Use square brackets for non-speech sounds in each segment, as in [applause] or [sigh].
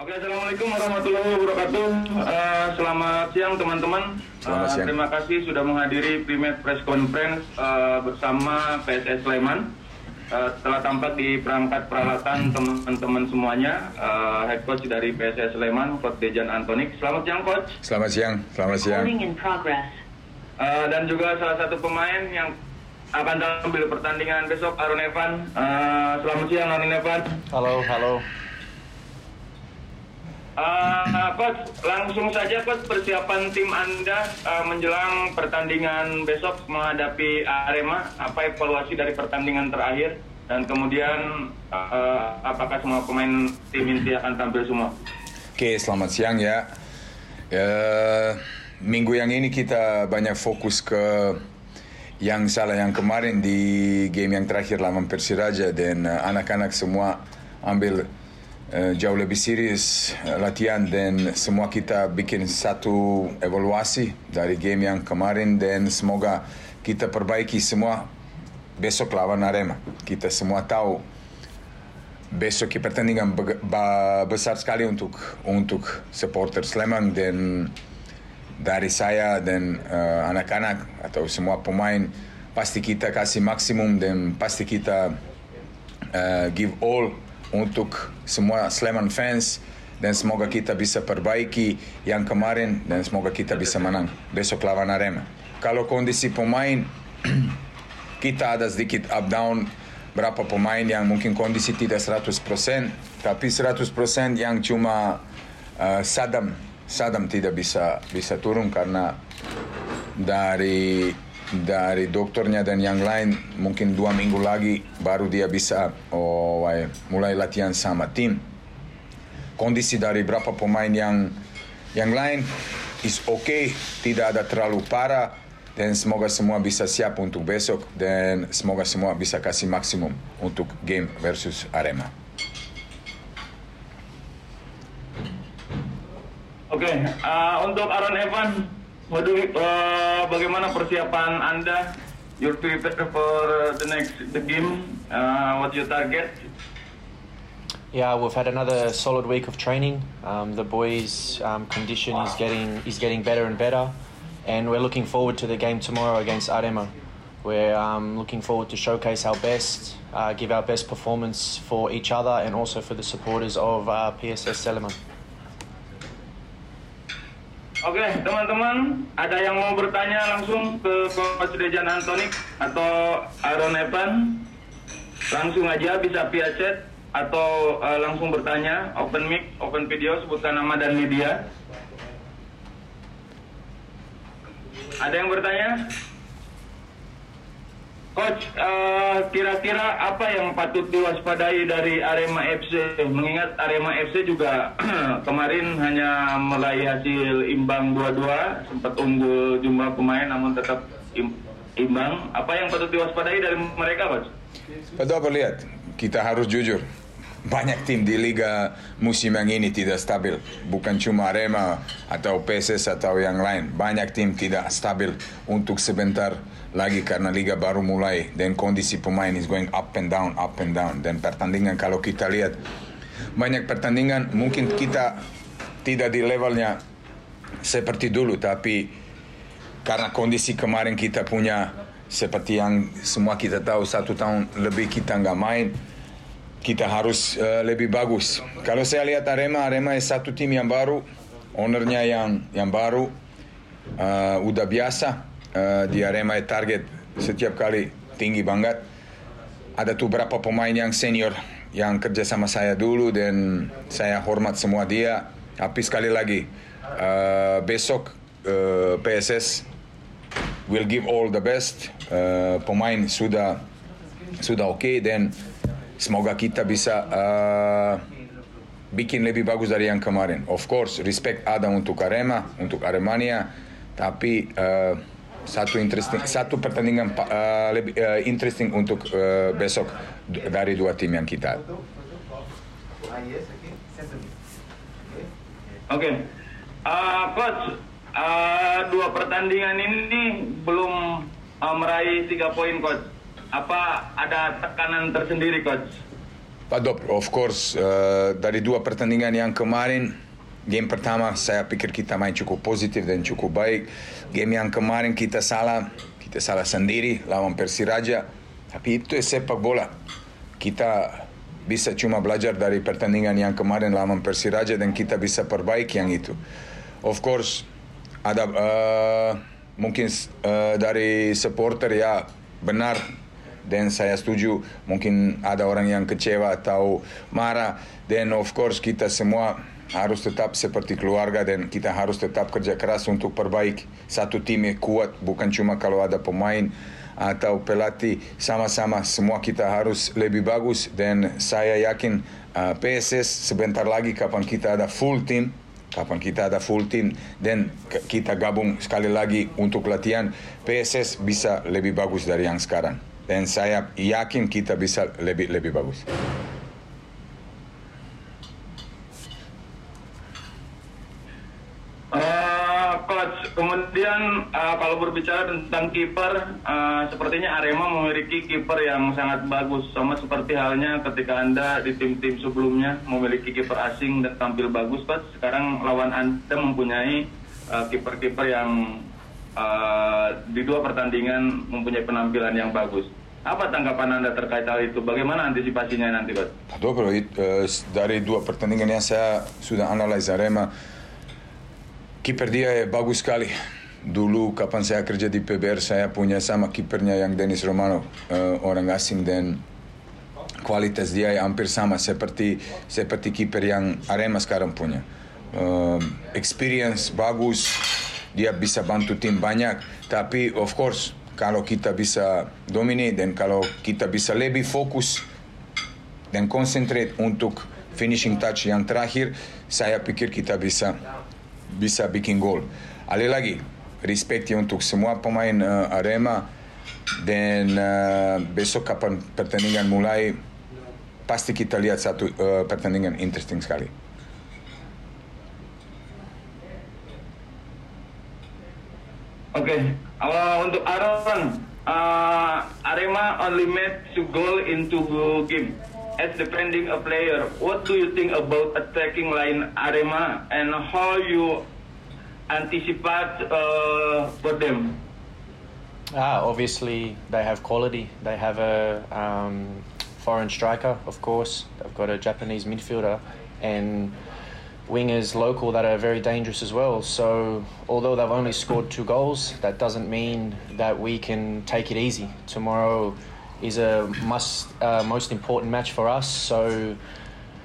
Oke, assalamualaikum warahmatullahi wabarakatuh. Uh, selamat siang teman-teman. Selamat Uh, siang. terima kasih sudah menghadiri Primet Press Conference uh, bersama PSS Sleman. Uh, telah tampak di perangkat peralatan teman-teman semuanya, uh, head coach dari PSS Sleman, Coach Dejan Antonik. Selamat siang, coach. Selamat siang, selamat siang. Recording in progress. Uh, dan juga salah satu pemain yang akan tampil pertandingan besok, Aaron Evan. Uh, selamat siang, Aaron Evan. Halo, halo. Uh, coach, langsung saja coach persiapan tim Anda uh, menjelang pertandingan besok menghadapi Arema. Apa evaluasi dari pertandingan terakhir dan kemudian uh, apakah semua pemain tim inti akan tampil semua? Oke, selamat siang ya. Ya, minggu yang ini kita banyak fokus ke yang salah yang kemarin di game yang terakhir lawan Persiraja dan uh, anak-anak semua ambil uh, jauh lebih serius uh, latihan dan semua kita bikin satu evaluasi dari game yang kemarin dan semoga kita perbaiki semua besok lawan Arema. Kita semua tahu besok pertandingan besar sekali untuk untuk supporter Sleman dan dari saya dan uh, anak-anak atau semua pemain pasti kita kasih maksimum dan pasti kita uh, give all untuk semua Sleman fans dan semoga [clears throat] kita bisa perbaiki yang kemarin dan semoga kita bisa menang besok lawan Arema. Kalau kondisi pemain kita ada sedikit up down berapa pemain yang mungkin kondisi tidak 100% tapi 100% yang cuma uh, Sadam Sadam tidak bisa bisa turun karena dari dari dokternya dan yang lain mungkin dua minggu lagi baru dia bisa oh, mulai latihan sama tim kondisi dari berapa pemain yang yang lain is okay tidak ada terlalu parah dan semoga semua bisa siap untuk besok dan semoga semua bisa kasih maksimum untuk game versus Arema. Oke, uh, untuk Aaron Evan, waduh, uh, bagaimana persiapan Anda? You're prepared for the next the game. Uh, what's your target? Yeah, we've had another solid week of training. Um, the boys' um, condition is getting is getting better and better, and we're looking forward to the game tomorrow against Arema. We're um, looking forward to showcase our best, uh, give our best performance for each other, and also for the supporters of uh, PSS Seleman. Oke, teman-teman, ada yang mau bertanya langsung ke Coach Dejan Antonik atau Aaron Evan? Langsung aja bisa via chat atau uh, langsung bertanya, open mic, open video, sebutkan nama dan media. Ada yang bertanya? Coach, eh, kira-kira apa yang patut diwaspadai dari Arema FC? Mengingat Arema FC juga [clears throat] kemarin hanya meraih hasil imbang 2-2, sempat unggul jumlah pemain namun tetap im- imbang. Apa yang patut diwaspadai dari mereka, Coach? Coba lihat, kita harus jujur. Banyak tim di liga musim yang ini tidak stabil. Bukan cuma Arema atau PSS atau yang lain. Banyak tim tidak stabil untuk sebentar lagi karena liga baru mulai dan kondisi pemain is going up and down, up and down. Dan pertandingan kalau kita lihat banyak pertandingan mungkin kita tidak di levelnya seperti dulu tapi karena kondisi kemarin kita punya seperti yang semua kita tahu satu tahun lebih kita nggak main kita harus eh, lebih bagus. Kalau saya lihat Arema Arema is satu tim yang baru ownernya yang yang baru eh, udah biasa eh, di Arema target. Setiap kali tinggi banget. Ada tuh berapa pemain yang senior yang kerja sama saya dulu dan saya hormat semua dia. Tapi sekali lagi besok PSS will give all the best. Pemain sudah sudah oke dan semoga kita bisa eh, bikin lebih bagus dari yang kemarin. Of course respect ada untuk Arema untuk Aremania tapi eh, satu interesting satu pertandingan eh, lebih eh, interesting untuk eh, besok dari dua tim yang kita. Oke, Eh, Coach, eh, dua pertandingan ini belum eh, meraih tiga poin, Coach. Apa ada tekanan tersendiri, Coach? Pak Dop, of course, uh, dari dua pertandingan yang kemarin, game pertama saya pikir kita main cukup positif dan cukup baik. Game yang kemarin kita salah, kita salah sendiri lawan Persiraja. Tapi itu sepak bola. Kita bisa cuma belajar dari pertandingan yang kemarin lawan Persiraja dan kita bisa perbaiki yang itu. Of course, ada uh, mungkin uh, dari supporter ya benar dan saya setuju mungkin ada orang yang kecewa atau marah. Dan of course kita semua harus tetap seperti keluarga dan kita harus tetap kerja keras untuk perbaiki satu tim yang kuat. Bukan cuma kalau ada pemain atau pelatih. Sama-sama semua kita harus lebih bagus. Dan saya yakin uh, PSS sebentar lagi kapan kita ada full team kapan kita ada full team dan kita gabung sekali lagi untuk latihan PSS bisa lebih bagus dari yang sekarang dan saya yakin kita bisa lebih lebih bagus. Coach, kemudian uh, kalau berbicara tentang kiper, uh, sepertinya Arema memiliki kiper yang sangat bagus, sama seperti halnya ketika anda di tim-tim sebelumnya memiliki kiper asing dan tampil bagus, coach. Sekarang lawan anda mempunyai kiper-kiper uh, yang uh, di dua pertandingan mempunyai penampilan yang bagus. Apa tanggapan Anda terkait hal itu? Bagaimana antisipasinya nanti, Coach? Dobro, dari dua pertandingan yang saya sudah analis Arema, kiper dia ya bagus sekali. Dulu kapan saya kerja di PBR saya punya sama kipernya yang Dennis Romano uh, orang asing dan kualitas dia ya hampir sama seperti seperti kiper yang Arema sekarang punya. Experience bagus, dia bisa bantu tim banyak, tapi of course kalau kita bisa dominate dan kalau kita bisa lebih fokus dan concentrate untuk finishing touch yang terakhir, saya pikir kita bisa bisa bikin gol. Ali lagi, respect untuk semua pemain uh, Arema dan uh, besok kapan pertandingan mulai pasti kita lihat satu uh, pertandingan interesting sekali. Okay. uh, untuk Aaron, uh, Arema only made two goal in two game. As defending a player, what do you think about attacking line Arema and how you anticipate uh, for them? Ah, obviously they have quality. They have a um, foreign striker, of course. They've got a Japanese midfielder, and wingers local that are very dangerous as well. So although they've only scored two goals, that doesn't mean that we can take it easy. Tomorrow is a must uh, most important match for us. So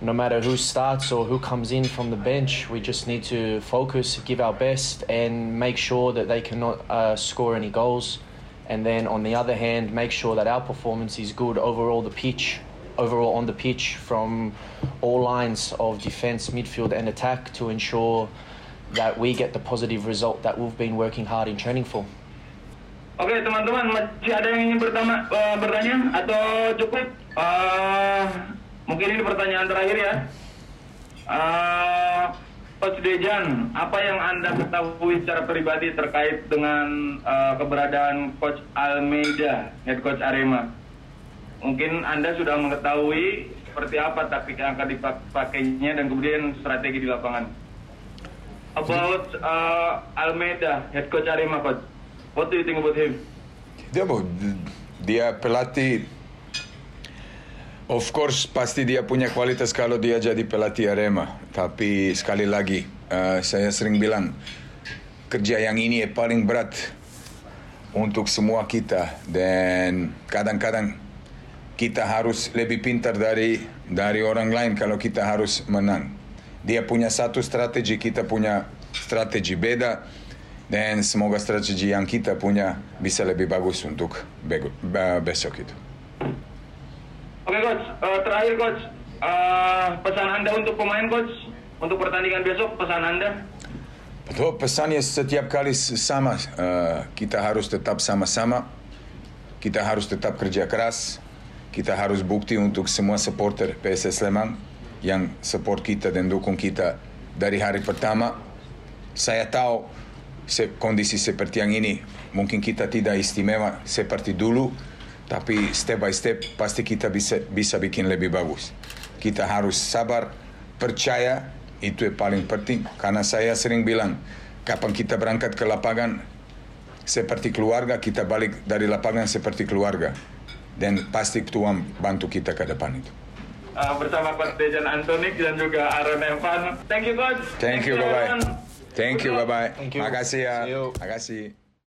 no matter who starts or who comes in from the bench, we just need to focus, give our best, and make sure that they cannot uh, score any goals. And then on the other hand, make sure that our performance is good overall the pitch overall on the pitch from all lines of defence, midfield, and attack to ensure that we get the positive result that we've been working hard in training for. Oke okay, teman-teman masih ada yang ingin bertanya, uh, bertanya atau cukup? Uh, mungkin ini pertanyaan terakhir ya. Uh, Coach Dejan, apa yang anda ketahui secara pribadi terkait dengan uh, keberadaan Coach Almeida, head coach Arema? Mungkin Anda sudah mengetahui seperti apa taktik yang akan dipakainya dan kemudian strategi di lapangan. About uh, Almeida, head coach Arema coach, what do you think about him? Dia dia pelatih. Of course pasti dia punya kualitas kalau dia jadi pelatih Arema. Tapi sekali lagi uh, saya sering bilang kerja yang ini paling berat untuk semua kita dan kadang-kadang kita harus lebih pintar dari dari orang lain kalau kita harus menang. Dia punya satu strategi, kita punya strategi beda dan semoga strategi yang kita punya bisa lebih bagus untuk besok itu. Oke coach, uh, terakhir coach, uh, pesan anda untuk pemain coach untuk pertandingan besok pesan anda? Betul, pesannya setiap kali sama. Uh, kita harus tetap sama-sama. Kita harus tetap kerja keras kita harus bukti untuk semua supporter PSS Sleman yang support kita dan dukung kita dari hari pertama. Saya tahu se kondisi seperti yang ini mungkin kita tidak istimewa seperti dulu, tapi step by step pasti kita bisa bisa bikin lebih bagus. kita harus sabar, percaya, itu yang paling penting. Karena saya sering bilang, kapan kita berangkat ke lapangan, seperti keluarga, kita balik dari lapangan seperti keluarga. Dan pasti Tuhan bantu kita ke depan itu. Uh, bersama Coach Dejan Antonik dan juga Aaron Evan. Thank you, Coach. Thank you, bye-bye. Thank you, bye-bye. Thank you. Makasih ya. Makasih.